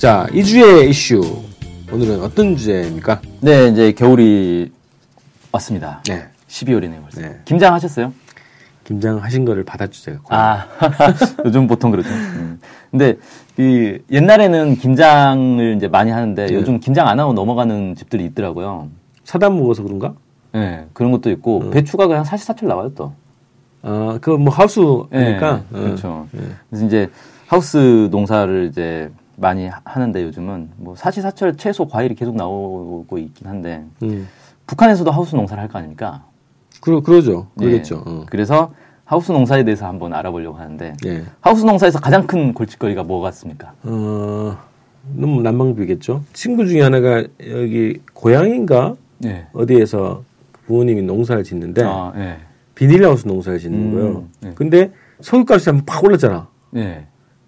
자, 이 주의 이슈. 오늘은 어떤 주제입니까? 네, 이제 겨울이 왔습니다. 네. 12월이네요, 벌써. 네. 김장하셨어요? 김장하신 거를 받아주세요. 아, 요즘 보통 그러죠. 음. 근데 그 옛날에는 김장을 이제 많이 하는데 네. 요즘 김장 안 하고 넘어가는 집들이 있더라고요. 사다 먹어서 그런가? 네, 그런 것도 있고 음. 배추가 그냥 사실사철 나와요 또. 아, 그거 뭐 하우스니까. 네, 그렇죠. 그래서 이제 하우스 농사를 이제 많이 하- 하는데 요즘은 뭐 사시사철 채소 과일이 계속 나오고 있긴 한데 음. 북한에서도 하우스 농사를 할 거 아닙니까? 그러, 그러죠. 예. 그러겠죠. 어. 그래서 하우스 농사에 대해서 한번 알아보려고 하는데 예. 하우스 농사에서 가장 큰 골칫거리가 뭐가 있습니까? 어, 너무 난방비겠죠. 친구 중에 하나가 여기 고향인가? 네. 어디에서 부모님이 농사를 짓는데 아, 네. 비닐하우스 농사를 짓는 음, 거예요. 네. 근데 석유값이 한번 팍 올랐잖아.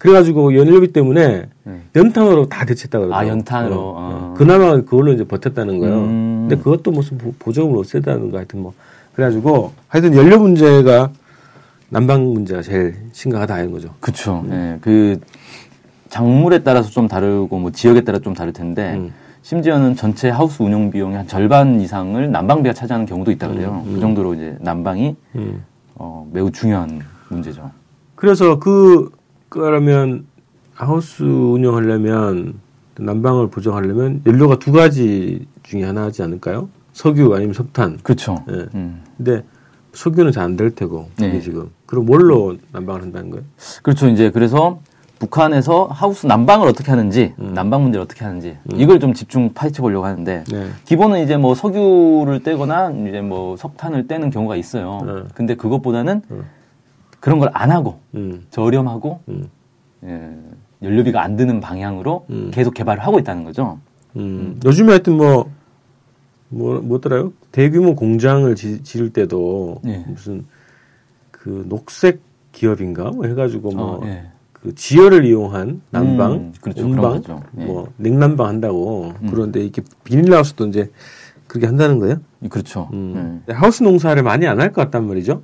네. 그래가지고 연료비 때문에 네. 연탄으로 다 대체했다 그러더라고. 아, 연탄으로. 어, 아. 어. 그나마 그걸로 이제 버텼다는 거예요. 음. 근데 그것도 무슨 보- 보조금을 없애다는 거 하여튼 뭐. 그래가지고 하여튼 연료 문제가 난방 문제가 제일 심각하다 이런 거죠. 그쵸. 네. 그 작물에 따라서 좀 다르고 뭐 지역에 따라 좀 다를 텐데 음. 심지어는 전체 하우스 운영 비용의 한 절반 이상을 난방비가 차지하는 경우도 있다 그래요. 음, 음. 그 정도로 이제 난방이 음. 어, 매우 중요한 문제죠. 그래서 그, 그러면 하우스 운영하려면 난방을 보정하려면 연료가 두 가지 중에 하나 하지 않을까요? 석유 아니면 석탄. 그렇죠. 예. 음. 근데 석유는 잘 안 될 테고 이게 네. 지금 그럼 뭘로 난방을 한다는 거예요? 그렇죠. 이제 그래서 북한에서 하우스 난방을 어떻게 하는지, 음. 난방 문제를 어떻게 하는지 이걸 좀 집중 파헤쳐 보려고 하는데 네. 기본은 이제 뭐 석유를 떼거나 이제 뭐 석탄을 떼는 경우가 있어요. 네. 근데 그것보다는 음. 그런 걸 안 하고 음. 저렴하고 음. 예, 연료비가 안 드는 방향으로 음. 계속 개발을 하고 있다는 거죠. 음. 요즘에 하여튼 뭐, 뭐, 뭐더라요? 대규모 공장을 지, 지을 때도 예. 무슨 그 녹색 기업인가? 뭐 해가지고 뭐, 어, 예. 그 지열을 이용한 난방, 음, 그렇죠. 그런 온방. 예. 뭐, 냉난방 한다고. 음. 그런데 이렇게 비닐하우스도 이제 그렇게 한다는 거예요? 그렇죠. 음. 하우스 농사를 많이 안 할 것 같단 말이죠?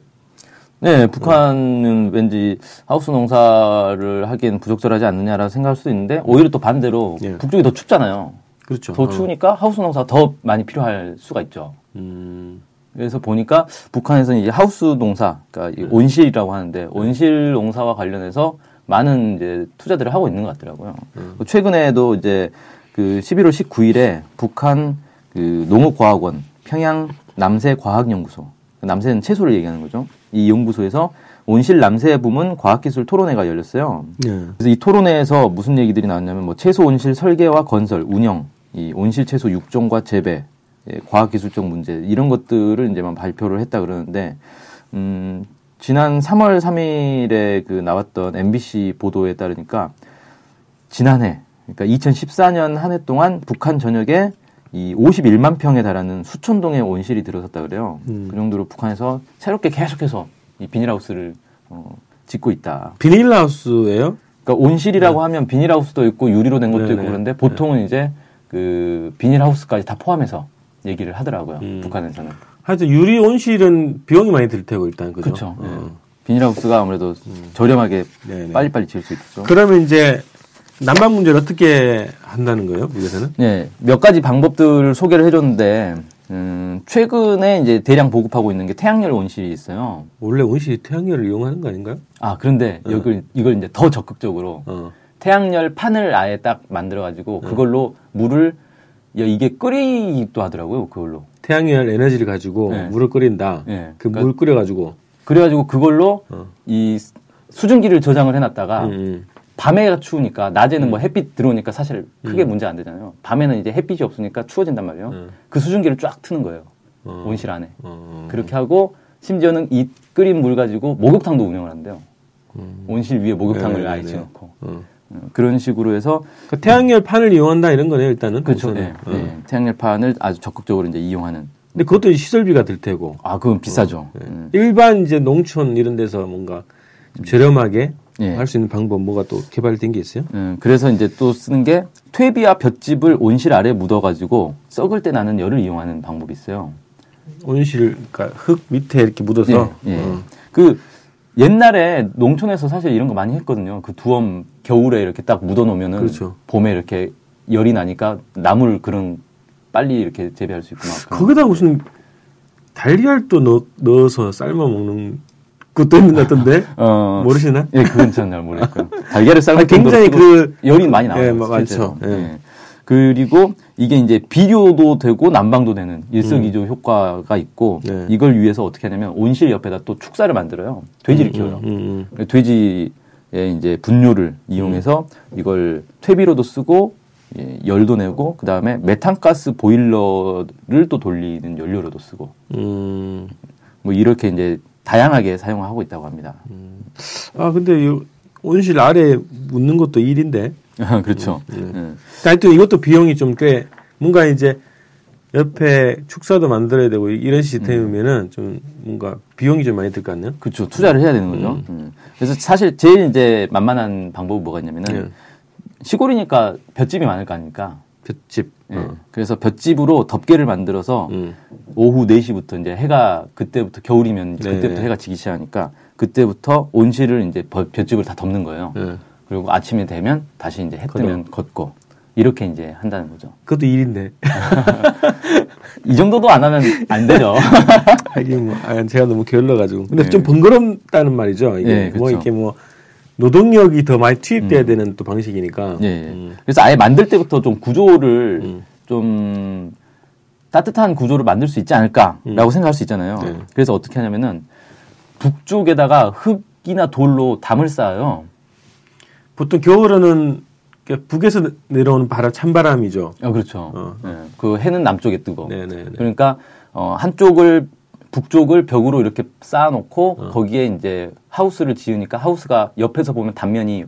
네, 북한은 왠지 하우스 농사를 하기엔 부적절하지 않느냐라고 생각할 수도 있는데 오히려 또 반대로 예. 북쪽이 더 춥잖아요. 그렇죠. 더 추우니까 하우스 농사가 더 많이 필요할 수가 있죠. 음. 그래서 보니까 북한에서는 이제 하우스 농사, 그러니까 이 온실이라고 하는데 온실 농사와 관련해서 많은 이제 투자들을 하고 있는 것 같더라고요. 그 최근에도 이제 그 11월 19일에 북한 그 농업과학원 평양 남새과학연구소, 남새는 채소를 얘기하는 거죠. 이 연구소에서 온실 남새 부문 과학기술 토론회가 열렸어요. 네. 그래서 이 토론회에서 무슨 얘기들이 나왔냐면 뭐 채소 온실 설계와 건설, 운영, 이 온실 채소 육종과 재배, 예, 과학기술적 문제 이런 것들을 이제만 발표를 했다 그러는데 음, 지난 3월 3일에 그 나왔던 MBC 보도에 따르니까 지난해 그러니까 2014년 한 해 동안 북한 전역에 이 51만 평에 달하는 수천 동의 온실이 들어섰다 그래요. 음. 그 정도로 북한에서 새롭게 계속해서 이 비닐하우스를 어, 짓고 있다. 비닐하우스예요 그러니까 온실이라고 하면 비닐하우스도 있고 유리로 된 것도 네네. 있고 그런데 보통은 이제 그 비닐하우스까지 다 포함해서 얘기를 하더라고요. 음. 북한에서는. 하여튼 유리 온실은 비용이 많이 들 테고 일단 그죠? 그렇죠. 어. 예. 비닐하우스가 아무래도 저렴하게 네네. 빨리빨리 지을 수 있죠. 그러면 이제 난방 문제를 어떻게 한다는 거예요? 미국에서는? 네, 몇 가지 방법들을 소개를 해줬는데 음, 최근에 이제 대량 보급하고 있는 게 태양열 온실이 있어요. 원래 온실이 태양열을 이용하는 거 아닌가요? 아 그런데 이걸 이걸 이제 더 적극적으로 어. 태양열 판을 아예 딱 만들어가지고 그걸로 물을 야, 이게 끓이기도 하더라고요. 그걸로. 태양열 에너지를 가지고 네. 물을 끓인다. 네. 그 그러니까- 물 끓여가지고. 그래가지고 그걸로 어. 이 수증기를 저장을 해놨다가 음, 음. 밤에가 추우니까 낮에는 뭐 햇빛 들어오니까 사실 크게 음. 문제 안 되잖아요. 밤에는 이제 햇빛이 없으니까 추워진단 말이에요. 음. 그 수증기를 쫙 트는 거예요. 어. 온실 안에. 어. 그렇게 하고 심지어는 이 끓인 물 가지고 목욕탕도 운영을 한대요. 음. 온실 위에 목욕탕을 네, 아예 네, 네. 지어놓고. 어. 어, 그런 식으로 해서 그 태양열 판을 이용한다 이런 거네요 일단은. 그렇죠. 예, 어. 예. 태양열 판을 아주 적극적으로 이제 이용하는. 근데 그것도 시설비가 들 테고. 아, 그건 비싸죠. 예. 음. 일반 이제 농촌 이런 데서 뭔가 좀 저렴하게 예. 할수 있는 방법 뭐가 또 개발된 게 있어요? 음, 그래서 이제 또 쓰는 게 퇴비와 볏짚을 온실 아래 묻어가지고 썩을 때 나는 열을 이용하는 방법이 있어요. 온실 그러니까 흙 밑에 이렇게 묻어서 예, 예. 어. 그 옛날에 농촌에서 사실 이런 거 많이 했거든요. 그 두엄 겨울에 이렇게 딱 묻어놓으면은 그렇죠. 봄에 이렇게 열이 나니까 나물 그런 빨리 이렇게 재배할 수 있고 막. 그런. 거기다 무슨 달걀도 넣, 넣어서 삶아 먹는 것도 있는 것 같던데 어, 모르시나? 예, 그건 전잘 모르겠고요. 달걀을 삶을 아, 굉장히 그 열이 많이 나와요. 예, 마- 실제로. 많죠. 예. 예. 그리고 이게 이제 비료도 되고 난방도 되는 일석이조 효과가 있고 네. 이걸 위해서 어떻게 하냐면 온실 옆에다 또 축사를 만들어요. 돼지를 키워요. 음, 음. 돼지의 이제 분뇨를 이용해서 이걸 퇴비로도 쓰고 예, 열도 내고 그 다음에 메탄가스 보일러를 또 돌리는 연료로도 쓰고 음. 뭐 이렇게 이제 다양하게 사용하고 있다고 합니다. 아 근데 이 온실 아래 묻는 것도 일인데 그렇죠. 음, 예. 하여튼 이것도 비용이 좀 꽤 뭔가 이제 옆에 축사도 만들어야 되고 이런 시스템이면은 좀 뭔가 비용이 좀 많이 들 것 같네요. 그렇죠. 투자를 해야 되는 거죠. 음. 그래서 사실 제일 이제 만만한 방법이 뭐가 있냐면은 예. 시골이니까 볏집이 많을 거 아닙니까? 볏집. 예. 어. 그래서 볏집으로 덮개를 만들어서 음. 오후 4시부터 이제 해가 그때부터 겨울이면 이제 네. 그때부터 해가 지기 시작하니까 그때부터 온실을 이제 버- 볏집을 다 덮는 거예요. 예. 그리고 아침에 되면 다시 이제 해 뜨면 걷고 이렇게 이제 한다는 거죠. 그것도 일인데. 이 정도도 안 하면 안 되죠. 하긴 뭐 아, 제가 너무 게을러가지고. 근데 네. 좀 번거롭다는 말이죠. 이게 예, 뭐 그렇죠. 이렇게 뭐 노동력이 더 많이 투입돼야 되는 또 방식이니까. 예, 예. 음. 그래서 아예 만들 때부터 좀 구조를 음. 좀 따뜻한 구조를 만들 수 있지 않을까라고 생각할 수 있잖아요. 음. 네. 그래서 어떻게 하냐면은 북쪽에다가 흙이나 돌로 담을 쌓아요. 보통 겨울에는 북에서 내려오는 바람 찬바람이죠. 어, 그렇죠. 어. 예, 그 해는 남쪽에 뜨고. 네네. 그러니까 어, 한쪽을 북쪽을 벽으로 이렇게 쌓아놓고 어. 거기에 이제 하우스를 지으니까 하우스가 옆에서 보면 단면이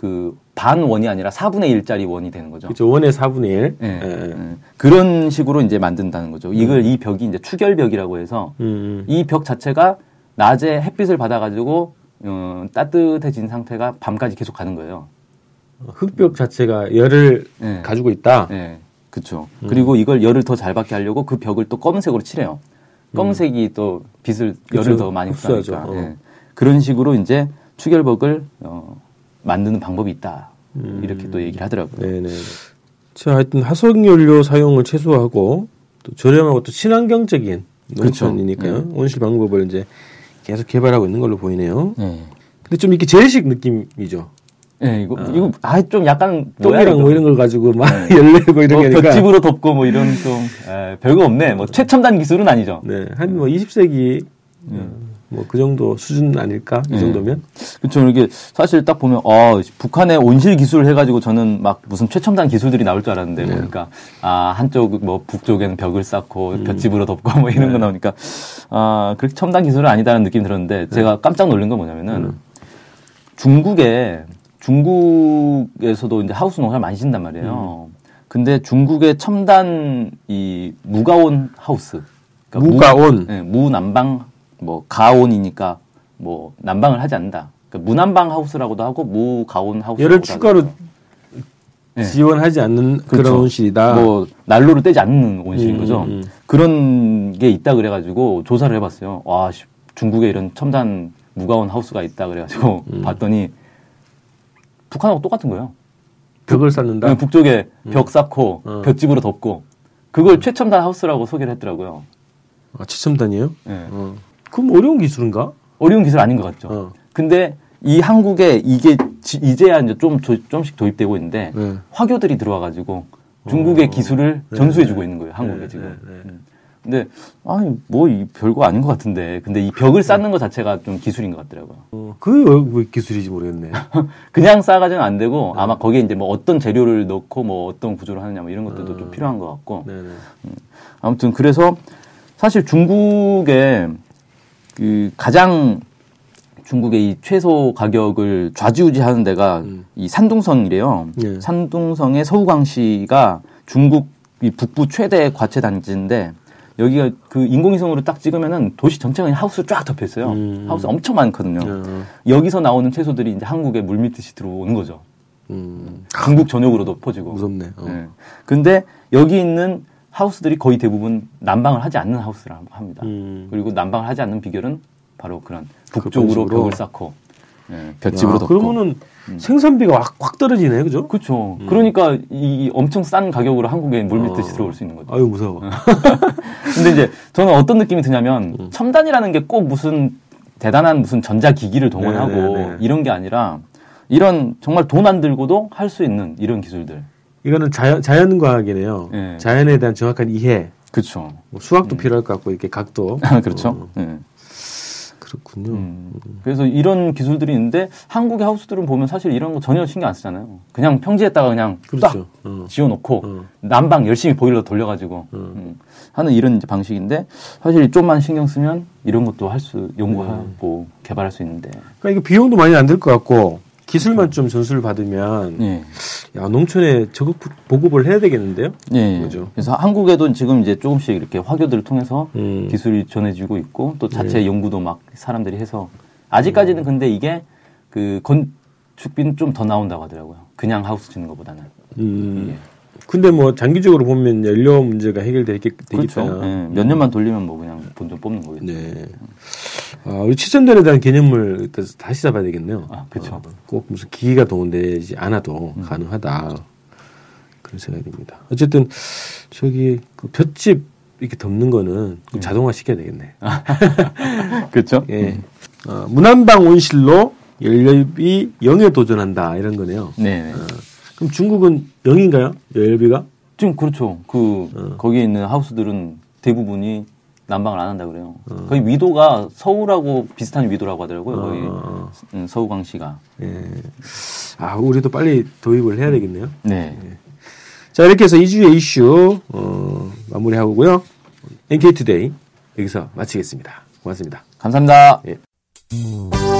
그 반 원이 아니라 4분의 1짜리 원이 되는 거죠. 그렇죠. 원의 4분의 1. 예, 예, 예. 예. 그런 식으로 이제 만든다는 거죠. 이걸 이 벽이 이제 추결벽이라고 해서 음, 이벽 자체가 낮에 햇빛을 받아가지고 어, 따뜻해진 상태가 밤까지 계속 가는 거예요. 음. 흙벽 자체가 열을 예. 가지고 있다. 예, 그렇죠. 음. 그리고 이걸 열을 더 잘 받게 하려고 그 벽을 또 검은색으로 칠해요. 검은색이 또 빛을 열을 음. 그렇죠. 더 많이. 흡수하니까 어. 예. 그런 식으로 이제 추결벽을 어, 만드는 방법이 있다. 음. 이렇게 또 얘기를 하더라고요. 네네. 자, 하여튼 화석연료 사용을 최소화하고 또 저렴하고 또 친환경적인 그렇죠. 농촌이니까요. 네. 온실 방법을 이제 계속 개발하고 있는 걸로 보이네요. 예. 근데 좀 이렇게 재래식 느낌이죠. 예, 이거 이거 아 좀 약간 똥이랑. 뭐 이런 걸 가지고 막 열내고 이런 뭐게 아니라 벽집으로 덮고 뭐 이런 좀 에, 별거 없네. 뭐 최첨단 기술은 아니죠. 네, 한 뭐 20세기 뭐 그 정도 수준 아닐까? 이 네. 정도면? 그렇죠. 이게 사실 딱 보면 어 북한의 온실 기술 해가지고 저는 막 무슨 최첨단 기술들이 나올 줄 알았는데 네. 보니까 아 한쪽 뭐 북쪽에는 벽을 쌓고 음. 벽집으로 덮고 뭐 이런 거 네. 나오니까 아 그렇게 첨단 기술은 아니다라는 느낌이 들었는데 제가 깜짝 놀란 건 뭐냐면은 음. 중국에 중국에서도 이제 하우스 농사를 많이 짓단 말이에요. 음. 근데 중국의 첨단 이 무가온 하우스 그러니까 무가온. 네, 무난방 뭐 가온이니까 뭐 난방을 하지 않는다. 그러니까 무난방 하우스라고도 하고 무가온 하우스. 열을 추가로 네. 지원하지 않는 그런 그렇죠. 온실이다. 뭐 난로를 떼지 않는 온실인 음, 거죠. 음, 음. 그런 게 있다 그래가지고 조사를 해봤어요. 와 씨, 중국에 이런 첨단 무가온 하우스가 있다 그래가지고 음. 봤더니 북한하고 똑같은 거예요. 벽을 쌓는다. 네, 북쪽에 벽 쌓고 어. 벽집으로 덮고 그걸 최첨단 하우스라고 소개를 했더라고요. 아, 최첨단이에요? 네. 어. 그럼 어려운 기술인가? 어려운 기술 아닌 것 같죠. 어. 근데 이 한국에 이게 지- 이제야 이제 좀 조- 좀씩 도입되고 있는데 네. 화교들이 들어와가지고 중국의 어. 기술을 네, 전수해주고 네. 있는 거예요 한국에 네, 지금. 네, 네. 음. 근데 아니 뭐 이 별거 아닌 것 같은데 근데 이 벽을 쌓는 것 자체가 좀 기술인 것 같더라고요. 어, 그게 왜 기술인지 모르겠네. 그냥 쌓아가지는 안 되고 네. 아마 거기에 이제 뭐 어떤 재료를 넣고 뭐 어떤 구조를 하느냐 뭐 이런 것들도 음. 좀 필요한 것 같고 네네. 아무튼 그래서 사실 중국의 그 가장 중국의 이 채소 가격을 좌지우지하는 데가 음. 이 산둥성이래요. 예. 산둥성의 서우광시가 중국 이 북부 최대 과채 단지인데 여기가 그 인공위성으로 딱 찍으면은 도시 전체가 그냥 하우스 쫙 덮여 있어요. 음. 하우스 엄청 많거든요. 어, 여기서 나오는 채소들이 이제 한국에 물밀듯이 들어오는 거죠. 음, 중국 전역으로도 퍼지고. 무섭네. 어. 예. 근데 여기 있는 하우스들이 거의 대부분 난방을 하지 않는 하우스라 합니다. 음. 그리고 난방을 하지 않는 비결은 바로 그런 북쪽으로 식으로. 벽을 쌓고 예, 볏집으로 야, 덮고. 그러면은 생산비가 확, 확 떨어지네, 그죠? 그렇죠. 그러니까 이 엄청 싼 가격으로 한국에 물밀듯이 어. 들어올 수 있는 거죠. 아유 무서워. 근데 이제 저는 어떤 느낌이 드냐면 음. 첨단이라는 게 꼭 무슨 대단한 무슨 전자기기를 동원하고 네, 네, 네. 이런 게 아니라 이런 정말 돈 안 들고도 할 수 있는 이런 기술들. 이거는 자연 자연과학이네요. 예. 자연에 대한 정확한 이해. 그렇죠. 뭐 수학도 필요할 것 같고 이렇게 각도. 그렇죠. 어, 예. 그렇군요. 음. 그래서 이런 기술들이 있는데 한국의 하우스들은 보면 사실 이런 거 전혀 신경 안 쓰잖아요. 그냥 평지에다가 그냥 그렇죠. 어. 딱 지어놓고 어. 난방 열심히 보일러 돌려가지고 음, 하는 이런 방식인데 사실 좀만 신경 쓰면 이런 것도 할 수 연구하고 개발할 수 있는데 그러니까 이거 비용도 많이 안 들 것 같고 기술만 좀 전수를 받으면 예. 야 농촌에 적극 보급을 해야 되겠는데요? 예, 예. 그죠. 그래서 한국에도 지금 이제 조금씩 이렇게 화교들을 통해서 음. 기술이 전해지고 있고 또 자체 예. 연구도 막 사람들이 해서 아직까지는 근데 이게 그 건축비는 좀 더 나온다고 하더라고요. 그냥 하우스 짓는 것보다는. 음. 근데 뭐 장기적으로 보면 연료 문제가 해결되겠, 그렇죠. 되겠다. 예, 몇 년만 돌리면 뭐 그냥 본전 뽑는 거겠죠. 네. 아, 우리 치전전에 대한 개념을 또 다시 잡아야 되겠네요. 아, 그쵸. 어, 꼭 무슨 기기가 동원되지 않아도 음. 가능하다. 그런 생각이 듭니다. 어쨌든 저기 그 볏집 이렇게 덮는 거는 그 음. 자동화 시켜야 되겠네. 그렇죠. 예. 어, 문안방 온실로 연료비 0에 도전한다 이런 거네요. 네. 네. 그럼 중국은 0인가요? 연료비가? 지금 그렇죠. 그 어. 거기에 있는 하우스들은 대부분이 난방을 안 한다 그래요. 어. 거의 위도가 서울하고 비슷한 위도라고 하더라고요. 거의 어, 음, 서우광시가. 예. 아, 우리도 빨리 도입을 해야 되겠네요. 네. 자, 이렇게 해서 2주의 이슈, 어, 마무리하고요. NK투데이 여기서 마치겠습니다. 고맙습니다. 감사합니다. 예.